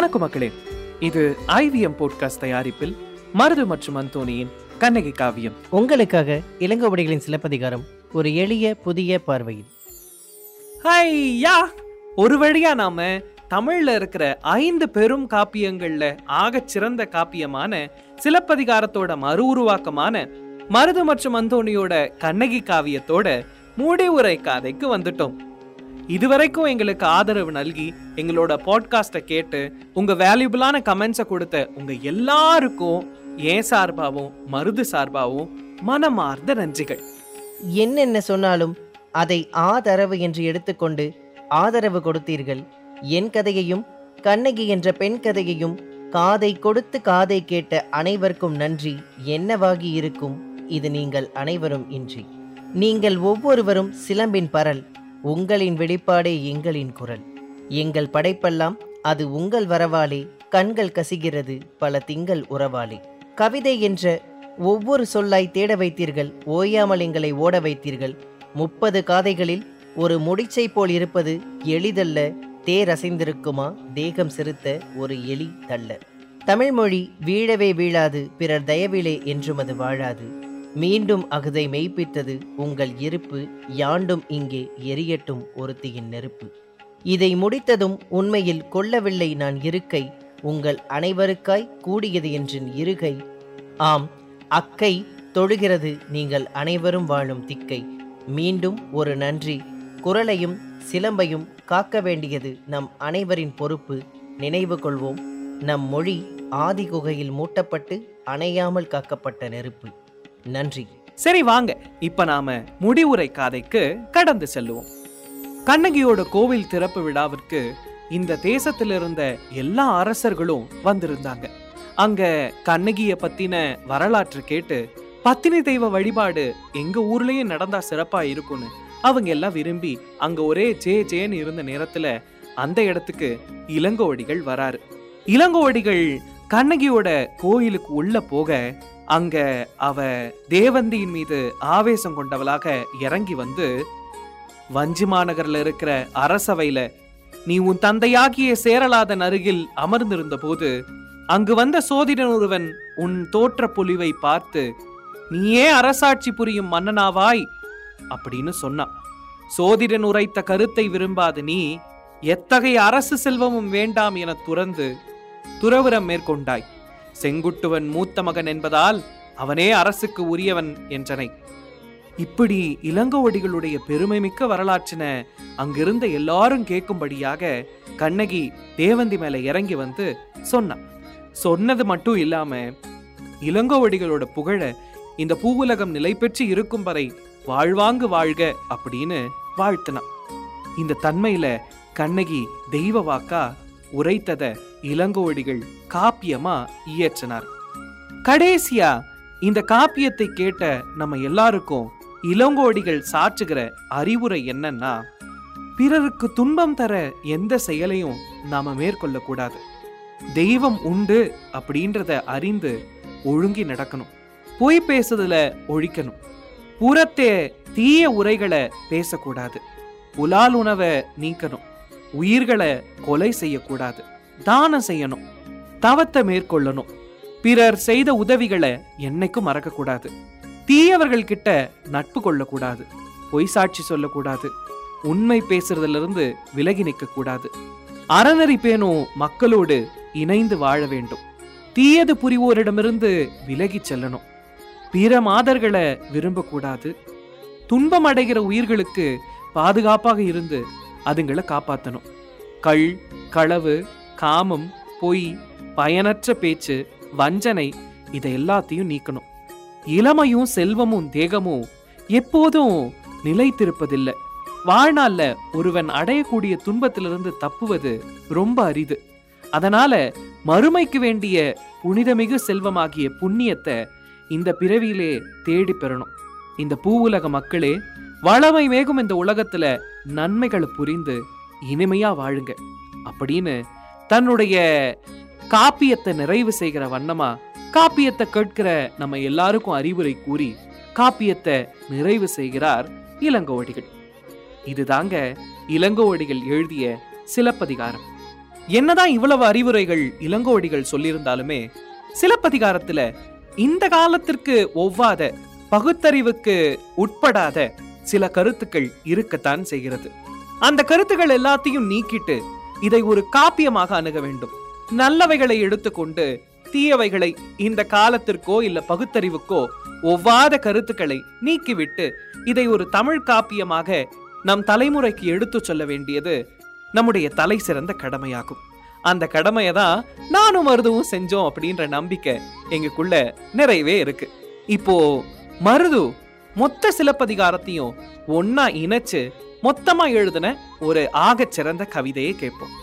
வணக்கம் மக்களே. இது ஐவிஎம் போட்காஸ்ட் தயாரிப்பில் மருது மற்றும் அந்தோனியின் கண்ணகி காவியம். உங்களுக்காக இளங்கோவடிகளின் சிலப்பதிகாரம் ஒரு எளிய புதிய பார்வையில். ஐயா ஒரு வழியா நாம தமிழ்ல இருக்கிற ஐந்து பெரும் காப்பியங்கள்ல ஆகச் சிறந்த காப்பியமான சிலப்பதிகாரத்தோட மறு உருவாக்கமான மருது மற்றும் அந்தோணியோட கண்ணகி காவியத்தோட முடிவுரை காதைக்கு வந்துட்டோம். இதுவரைக்கும் எங்களுக்கு ஆதரவு நல்கி எங்களோட பாட்காஸ்ட்டை கேட்டு உங்க வேல்யூபிளான கமெண்ட்ஸை கொடுத்த உங்க எல்லாருக்கும் ஏன் சார்பாவும் மருது சார்பாகவும் மனமார்ந்த நன்றிகள். என்னென்ன சொன்னாலும் அதை ஆதரவு என்று எடுத்துக்கொண்டு ஆதரவு கொடுத்தீர்கள். என் கதையையும் கண்ணகி என்ற பெண் கதையையும் காதை கொடுத்து காதை கேட்ட அனைவருக்கும் நன்றி. என்னவாகி இருக்கும்? இது நீங்கள் அனைவரும் இன்றி. நீங்கள் ஒவ்வொருவரும் சிலம்பின் பரல். உங்களின் வெளிப்பாடே எங்களின் குரல். எங்கள் படைப்பெல்லாம் அது உங்கள் வரவாலே கண்கள் கசிகிறது பல திங்கள் உறவாலே. கவிதை என்ற ஒவ்வொரு சொல்லாய் தேட வைத்தீர்கள் ஓயாமல் எங்களை ஓட வைத்தீர்கள். முப்பது காதைகளில் ஒரு முடிச்சை போல் இருப்பது எளிதல்ல தேர் அசைந்திருக்குமா தேகம் சிறுத்த ஒரு எலி தள்ள. தமிழ்மொழி வீழவே வீழாது பிறர் தயவிலே என்றும் அது வாழாது. மீண்டும் அகுதை மெய்ப்பித்தது உங்கள் இருப்பு யாண்டும் இங்கே எரியட்டும் ஒருத்தியின் நெருப்பு. இதை முடித்ததும் உண்மையில் கொள்ளவில்லை நான் இருக்கை உங்கள் அனைவருக்காய் கூடியது என்றின் இருகை. ஆம் அக்கை தொழுகிறது நீங்கள் அனைவரும் வாழும் திக்கை. மீண்டும் ஒரு நன்றி குரலையும் சிலம்பையும் காக்க வேண்டியது நம் அனைவரின் பொறுப்பு. நினைவு கொள்வோம் நம் மொழி ஆதி குகையில் மூட்டப்பட்டு அணையாமல் காக்கப்பட்ட நெருப்பு. நன்றி. சரி வாங்க இப்ப நாம முடிவுரை காதைக்கு கடந்து செல்லுவோம். கண்ணகியோட கோவில் திறப்பு விழாவிற்கு இந்த தேசத்துல இருந்த எல்லா அரசர்களும் வந்திருந்தாங்க. அங்க கண்ணகிய பத்தின வரலாற்று கேட்டு பத்தினி தெய்வ வழிபாடு எங்க ஊர்லயும் நடந்தா சிறப்பா இருக்கும்னு அவங்க எல்லாம் விரும்பி அங்க ஒரே ஜே ஜேன்னு இருந்த நேரத்துல அந்த இடத்துக்கு இளங்கோவடிகள் வராரு. இளங்கோவடிகள் கண்ணகியோட கோயிலுக்கு உள்ள போக அங்க அவ தேவந்தியின் மீது ஆவேசம் கொண்டவளாக இறங்கி வந்து வஞ்சி மாநகர்ல இருக்கிற அரசவையில நீ உன் தந்தையாகிய சேரலாதன் அருகில் அமர்ந்திருந்த போது அங்கு வந்த சோதிடன் ஒருவன் உன் தோற்ற பொலிவை பார்த்து நீயே அரசாட்சி புரியும் மன்னனாவாய் அப்படின்னு சொன்னான். சோதிடன் உரைத்த கருத்தை விரும்பாத நீ எத்தகைய அரசு செல்வமும் வேண்டாம் என துறந்து துறவுரம் மேற்கொண்டாய். செங்குட்டுவன் மூத்த மகன் என்பதால் அவனே அரசுக்கு உரியவன் என்றனை. இப்படி இளங்கோவடிகளுடைய பெருமைமிக்க வரலாற்றின அங்கிருந்த எல்லாரும் கேட்கும்படியாக கண்ணகி தேவந்தி மேல இறங்கி வந்து சொன்னான் சொன்னது மட்டும் இல்லாம இளங்கோவடிகளோட புகழ இந்த பூவுலகம் நிலை பெற்று இருக்கும் வரை வாழ்வாங்கு வாழ்க அப்படின்னு வாழ்த்தினான். இந்த தன்மையில கண்ணகி தெய்வ வாக்கா உரைத்ததை இளங்கோவடிகள் காப்பியமா இயற்றினார். கடைசியா இந்த காப்பியத்தை கேட்ட நம்ம எல்லாருக்கும் இளங்கோடிகள் சாற்றுகிற அறிவுரை என்னன்னா பிறருக்கு துன்பம் தர எந்த செயலையும் நாம மேற்கொள்ள கூடாது தெய்வம் உண்டு அப்படின்றத அறிந்து ஒழுங்கி நடக்கணும். பொய் பேசுதல ஒழிக்கணும். புறத்தே தீய உரைகளை பேசக்கூடாது. புலால் உணவை நீக்கணும். உயிர்களை கொலை செய்யக்கூடாது. தானம் செய்யணும் தவத்தை மேற்கொள்ளணும். பிறர் செய்த உதவிகளை என்னைக்கும் மறக்கக்கூடாது. தீயவர்கள் கிட்ட நட்பு கொள்ளக்கூடாது பொய் சாட்சி சொல்லக்கூடாது உண்மை பேசுறதுல இருந்து விலகி நிற்கக்கூடாது. அறநெறி பேணும் மக்களோடு இணைந்து வாழ வேண்டும். தீயது புரிவோரிடமிருந்து விலகி செல்லணும். பிற மாதர்களை விரும்பக்கூடாது. துன்பம் அடைகிற உயிர்களுக்கு பாதுகாப்பாக இருந்து அதுங்களை காப்பாற்றணும் கள் களவு காமம் பொய் பயனற்ற பேச்சு வஞ்சனை இதை எல்லாத்தையும் நீக்கணும். இளமையும் செல்வமும் தேகமும் எப்போதும் நிலைத்திருப்பதில்லை. வாழ்நாள்ல ஒருவன் அடையக்கூடிய துன்பத்திலிருந்து தப்புவது ரொம்ப அரிது. அதனால மறுமைக்கு வேண்டிய புனிதமிகு செல்வமாகிய புண்ணியத்தை இந்த பிறவியிலே தேடி பெறணும். இந்த பூவுலக மக்களே வளமை மேகும் இந்த உலகத்துல நன்மைகளை புரிந்து இனிமையா வாழுங்க. அப்படின்னு தன்னுடைய காப்பியத்தை நிறைவு செய்கிற வண்ணமா காப்பியத்தை கேட்கிற நம்ம எல்லாருக்கும் அறிவுரை கூறி காப்பியத்தை நிறைவு செய்கிறார் இளங்கோவடிகள் இதுதாங்க இளங்கோவடிகள் எழுதிய சிலப்பதிகாரம். என்னதான் இவ்வளவு அறிவுரைகள் இளங்கோவடிகள் சொல்லியிருந்தாலுமே சிலப்பதிகாரத்துல இந்த காலத்திற்கு ஒவ்வாத பகுத்தறிவுக்கு உட்படாத சில கருத்துக்கள் இருக்கத்தான் செய்கிறது. அந்த கருத்துக்கள் எல்லாத்தையும் நீக்கிட்டு இதை ஒரு காப்பியமாக அணுக வேண்டும். நல்லவைகளை எடுத்துக்கொண்டு தீயவைகளை இந்த காலத்திற்கோ இல்ல பகுத்தறிவுக்கோ ஒவ்வாத கருத்துக்களை நீக்கிவிட்டு இதை ஒரு தமிழ் காப்பியமாக நம் தலைமுறைக்கு எடுத்துச் சொல்ல வேண்டியது நம்முடைய தலை சிறந்த கடமையாகும். அந்த கடமையை தான் நானும் மருதுவும் செஞ்சோம் அப்படின்ற நம்பிக்கை எங்களுக்குள்ள நிறையவே இருக்கு. இப்போ மருது மொத்த சிலப்பதிகாரத்தையும் ஒன்னா இணைச்சு மொத்தமா எழுதின ஒரு ஆகச் சிறந்த கவிதையை கேட்போம்.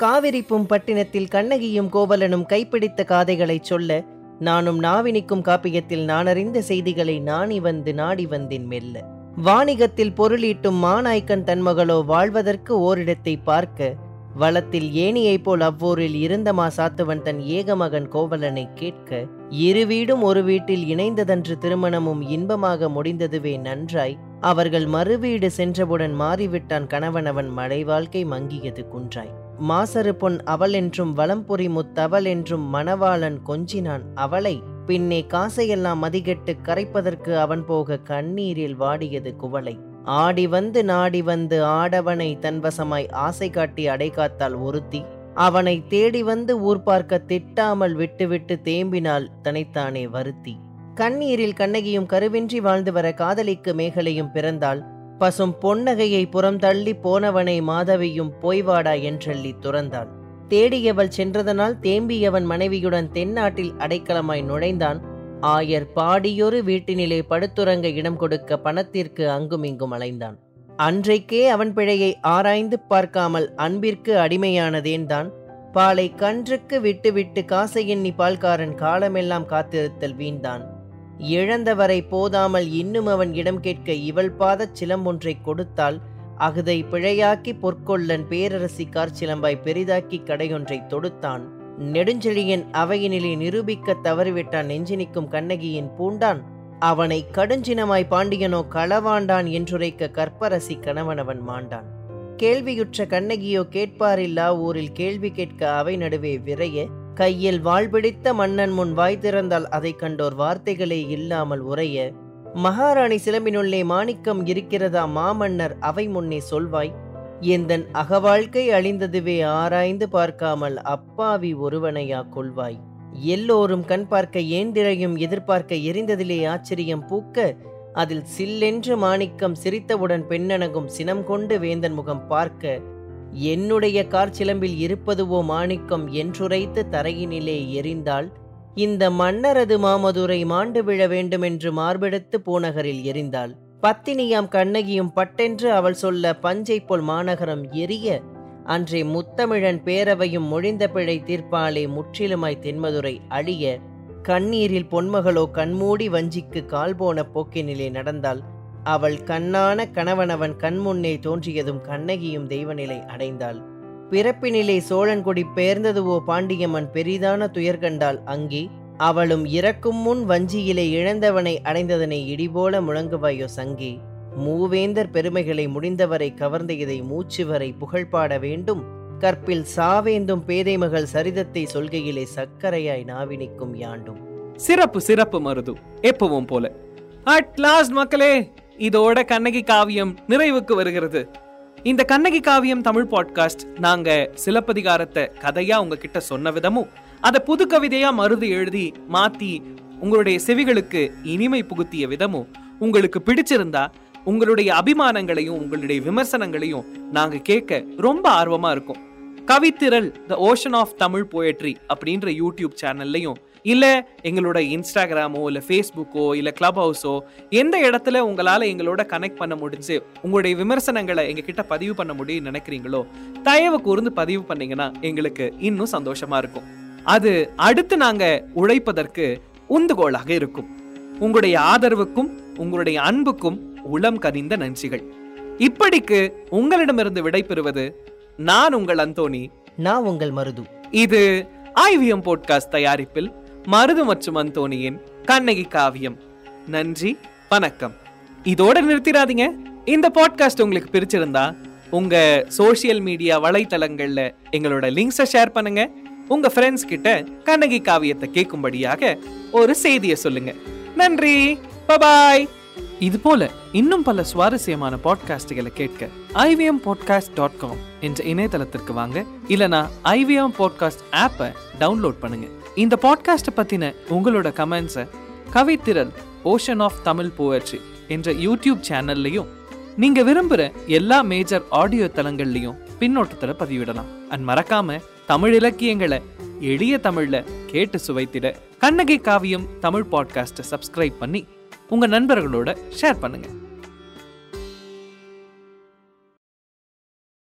காவிரிப்பும் பட்டினத்தில் கண்ணகியும் கோவலனும் கைப்பிடித்த காதைகளைச் சொல்ல நானும் நாவினிக்கும் காப்பியத்தில் நானறிந்த செய்திகளை நாணி வந்து நாடி வந்தேன் மெல்ல. வாணிகத்தில் பொருளீட்டும் மாநாய்க்கன் தன்மகளோ வாழ்வதற்கு ஓரிடத்தை பார்க்க வளத்தில் ஏனியைப் போல் அவ்வூரில் இருந்தமா சாத்துவன் தன் ஏகமகன் கோவலனை கேட்க இரு வீடும் ஒரு வீட்டில் இணைந்ததன்று திருமணமும் இன்பமாக முடிந்ததுவே நன்றாய் அவர்கள் மறுவீடு சென்றவுடன் மாறிவிட்டான் கணவனவன் மழை வாழ்க்கை மங்கியது குன்றாய். மாசறு பொன் அவள் என்றும் வலம்புரி முத்தவள் என்றும் மணவாளன் கொஞ்சினான். அவளை பின்னே காசையெல்லாம் மதிகெட்டு கரைப்பதற்கு அவன் போக கண்ணீரில் வாடியது குவளை. ஆடி வந்து நாடி வந்து ஆடவனை தன்வசமாய் ஆசை காட்டி அடைகாத்தாள் ஒருத்தி. அவனை தேடி வந்து ஊர் பார்க்க திட்டாமல் விட்டுவிட்டு தேம்பினாள் தனைத்தானே வருத்தி. கண்ணீரில் கண்ணகியும் கருவின்றி வாழ்ந்து வர காதலிக்கு மேகலையும் பிறந்தாள். பசும் பொன்னகையை புறம் தள்ளி போனவனை மாதவியும் போய்வாடா என்றள்ளி துறந்தாள். தேடியவள் சென்றதனால் தேம்பியவன் மனைவியுடன் தென்னாட்டில் அடைக்கலமாய் நுழைந்தான். ஆயர் பாடியொரு வீட்டினிலே படுத்துறங்க இடம் கொடுக்க பணத்திற்கு அங்குமிங்கும் அலைந்தான். அன்றைக்கே அவன் பிழையை ஆராய்ந்து பார்க்காமல் அன்பிற்கு அடிமையானதேன்தான் பாலை கன்றுக்கு விட்டுவிட்டு காசை எண்ணி பால்காரன் காலமெல்லாம் காத்திருத்தல் வீண்தான். இழந்தவரை போதாமல் இன்னும் அவன் இடம் கேட்க இவள் பாதச் சிலம்பொன்றை கொடுத்தால் அகுதை பிழையாக்கி பொற்கொள்ளன் பேரரசி கார்ச்சிலம்பாய் பெரிதாக்கி கடையொன்றை தொடுத்தான். நெடுஞ்செழியன் அவையினிலே நிரூபிக்க தவறிவிட்டான் நெஞ்சினிக்கும் கண்ணகியின் பூண்டான். அவனை கடுஞ்சினமாய் பாண்டியனோ களவாண்டான் என்றுரைக்க கற்பரசி கணவனவன் மாண்டான். கேள்வியுற்ற கண்ணகியோ கேட்பாரில்லா? ஊரில் கேள்வி கேட்க அவை நடுவே விரைய கையில் வாழ்பிடித்த மன்னன் முன் வாய் திறந்தால் அதை கண்டோர் வார்த்தைகளே இல்லாமல் உரைய மகாராணி சிலம்பினுள்ளே மாணிக்கம் இருக்கிறதா மாமன்னர்? அவை முன்னே சொல்வாய். எந்தன் அகவாழ்க்கை அழிந்ததுவே ஆராய்ந்து பார்க்காமல் அப்பாவி ஒருவனையா கொள்வாய்? எல்லோரும் கண் பார்க்க ஏந்திரையும் எதிர்பார்க்க எரிந்ததிலே ஆச்சரியம் பூக்க அதில் சில்லென்று மாணிக்கம் சிரித்தவுடன் பெண்ணனகும் சினம் கொண்டு வேந்தன் முகம் பார்க்க என்னுடைய கார்ச்சிலம்பில் இருப்பதுவோ மாணிக்கம் என்றுரைத்து தரையினிலே எரிந்தால் இந்த மன்னரது மாமதுரை மாண்டு விழ வேண்டுமென்று மார்பெடுத்து பூநகரில் எரிந்தாள். பத்தினியாம் கண்ணகியும் பட்டென்று அவள் சொல்ல பஞ்சை போல் மாநகரம் எரிய அன்றே முத்தமிழன் பேரவையும் மொழிந்த பிழை தீர்ப்பாலே முற்றிலுமாய் தென்மதுரை அழிய கண்ணீரில் பொன்மகளோ கண்மூடி வஞ்சிக்கு கால் போன போக்கினிலே நடந்தாள். அவள் கண்ணான கணவனவன் கண்முன்னே தோன்றியதும் கண்ணகியும் தெய்வநிலை அடைந்தாள். பிறப்பினிலே சோழன்குடி பெயர்ந்ததுவோ பாண்டியம்மன் பெரிதான துயர் கண்டாள். அங்கே அவளும் இறக்கும் முன் வஞ்சியிலே இழந்தவனை அடைந்ததனை இடிபோல முழங்குவாயோ சங்கே. மூவேந்தர் பெருமைகளை முடிந்தவரை கவர்ந்த இதை மூச்சு வரை புகழ்பாட வேண்டும். கற்பில் சாவேந்தும் பேதை மகள் சரிதத்தை சொல்கையிலே சர்க்கரையாய் நாவினிக்கும் யாண்டும். சிறப்பு சிறப்பு மருது எப்பவும் போல. அட் லாஸ்ட் மக்களே இதோட கண்ணகி காவியம் நிறைவுக்கு வருகிறது. இந்த கண்ணகி காவியம் தமிழ் பாட்காஸ்ட் நாங்க சிலப்பதிகாரத்தை கதையா உங்ககிட்ட சொன்ன விதமும் அதை புது கவிதையா மருது எழுதி மாத்தி உங்களுடைய செவிகளுக்கு இனிமை புகுத்திய விதமும் உங்களுக்கு பிடிச்சிருந்தா உங்களுடைய அபிமானங்களையும் உங்களுடைய விமர்சனங்களையும் நாங்க கேட்க ரொம்ப ஆர்வமா இருக்கும். Kavithiral the ocean of Tamil poetry அப்படின்ற யூடியூப் சேனல்லையும் இல்ல எங்களோட இன்ஸ்டாகிராமோ இல்ல ஃபேஸ்புக்கோ இல்ல கிளப் ஹவுஸோ எந்த இடத்துல உங்களால எங்களோட கனெக்ட் பண்ண முடிஞ்சு உங்களுடைய விமர்சனங்களை எங்க கிட்ட பதிவு பண்ண முடியும் நினைக்கிறீங்களோ தயவு கூர்ந்து பதிவு பண்ணீங்கன்னா எங்களுக்கு இன்னும் சந்தோஷமா இருக்கும். அது அடுத்து நாங்க உழைப்பதற்கு உந்துகோலாக இருக்கும். உங்களுடைய ஆதரவுக்கும் உங்களுடைய அன்புக்கும் உளம் கனிந்த நன்றிகள். இப்படிக்கு உங்களிடமிருந்து விடைபெறுவது நான் உங்கள் அந்தோணி. நான் உங்கள் மருது. இது ஐவிஎம் போட்காஸ்ட் தயாரிப்பில் மருது மற்றும் அந்தோணியின் கண்ணகி காவியம். நன்றி வணக்கம். இதோட நிறுத்திடாதீங்க. இந்த பாட்காஸ்ட் உங்களுக்கு பிடிச்சிருந்தா உங்க சோஷியல் மீடியா வலைத்தளங்கள்ல எங்களோட லிங்க்ஸை ஷேர் பண்ணுங்க. உங்க ஃப்ரெண்ட்ஸ் கிட்ட கண்ணகி காவியத்தை கேட்கும்படியாக ஒரு செய்தியை சொல்லுங்க. நன்றி பபாய் இது போல இன்னும் பல சுவாரஸ்யமான பாட்காஸ்டுகளை கேட்க ஐவிஎம் பாட்காஸ்ட் டாட் காம் என்ற இணையதளத்திற்கு வாங்க. இல்லனா ஐவிஎம் பாட்காஸ்ட் ஆப்பை டவுன்லோட் பண்ணுங்க. இந்த பாட்காஸ்ட்டை பத்தின உங்களோட கமெண்ட்ஸை Kavithiral ocean of Tamil poetry என்ற யூடியூப் சேனல்லையும் நீங்க விரும்புற எல்லா மேஜர் ஆடியோ தளங்கள்லையும் பின்னோட்டத்தில் பதிவிடலாம். அண்ட் மறக்காம தமிழ் இலக்கியங்களை எளிய தமிழ்ல கேட்டு சுவைத்திட கண்ணகி காவியம் தமிழ் பாட்காஸ்ட்டை சப்ஸ்கிரைப் பண்ணி உங்கள் நண்பர்களோட ஷேர் பண்ணுங்க.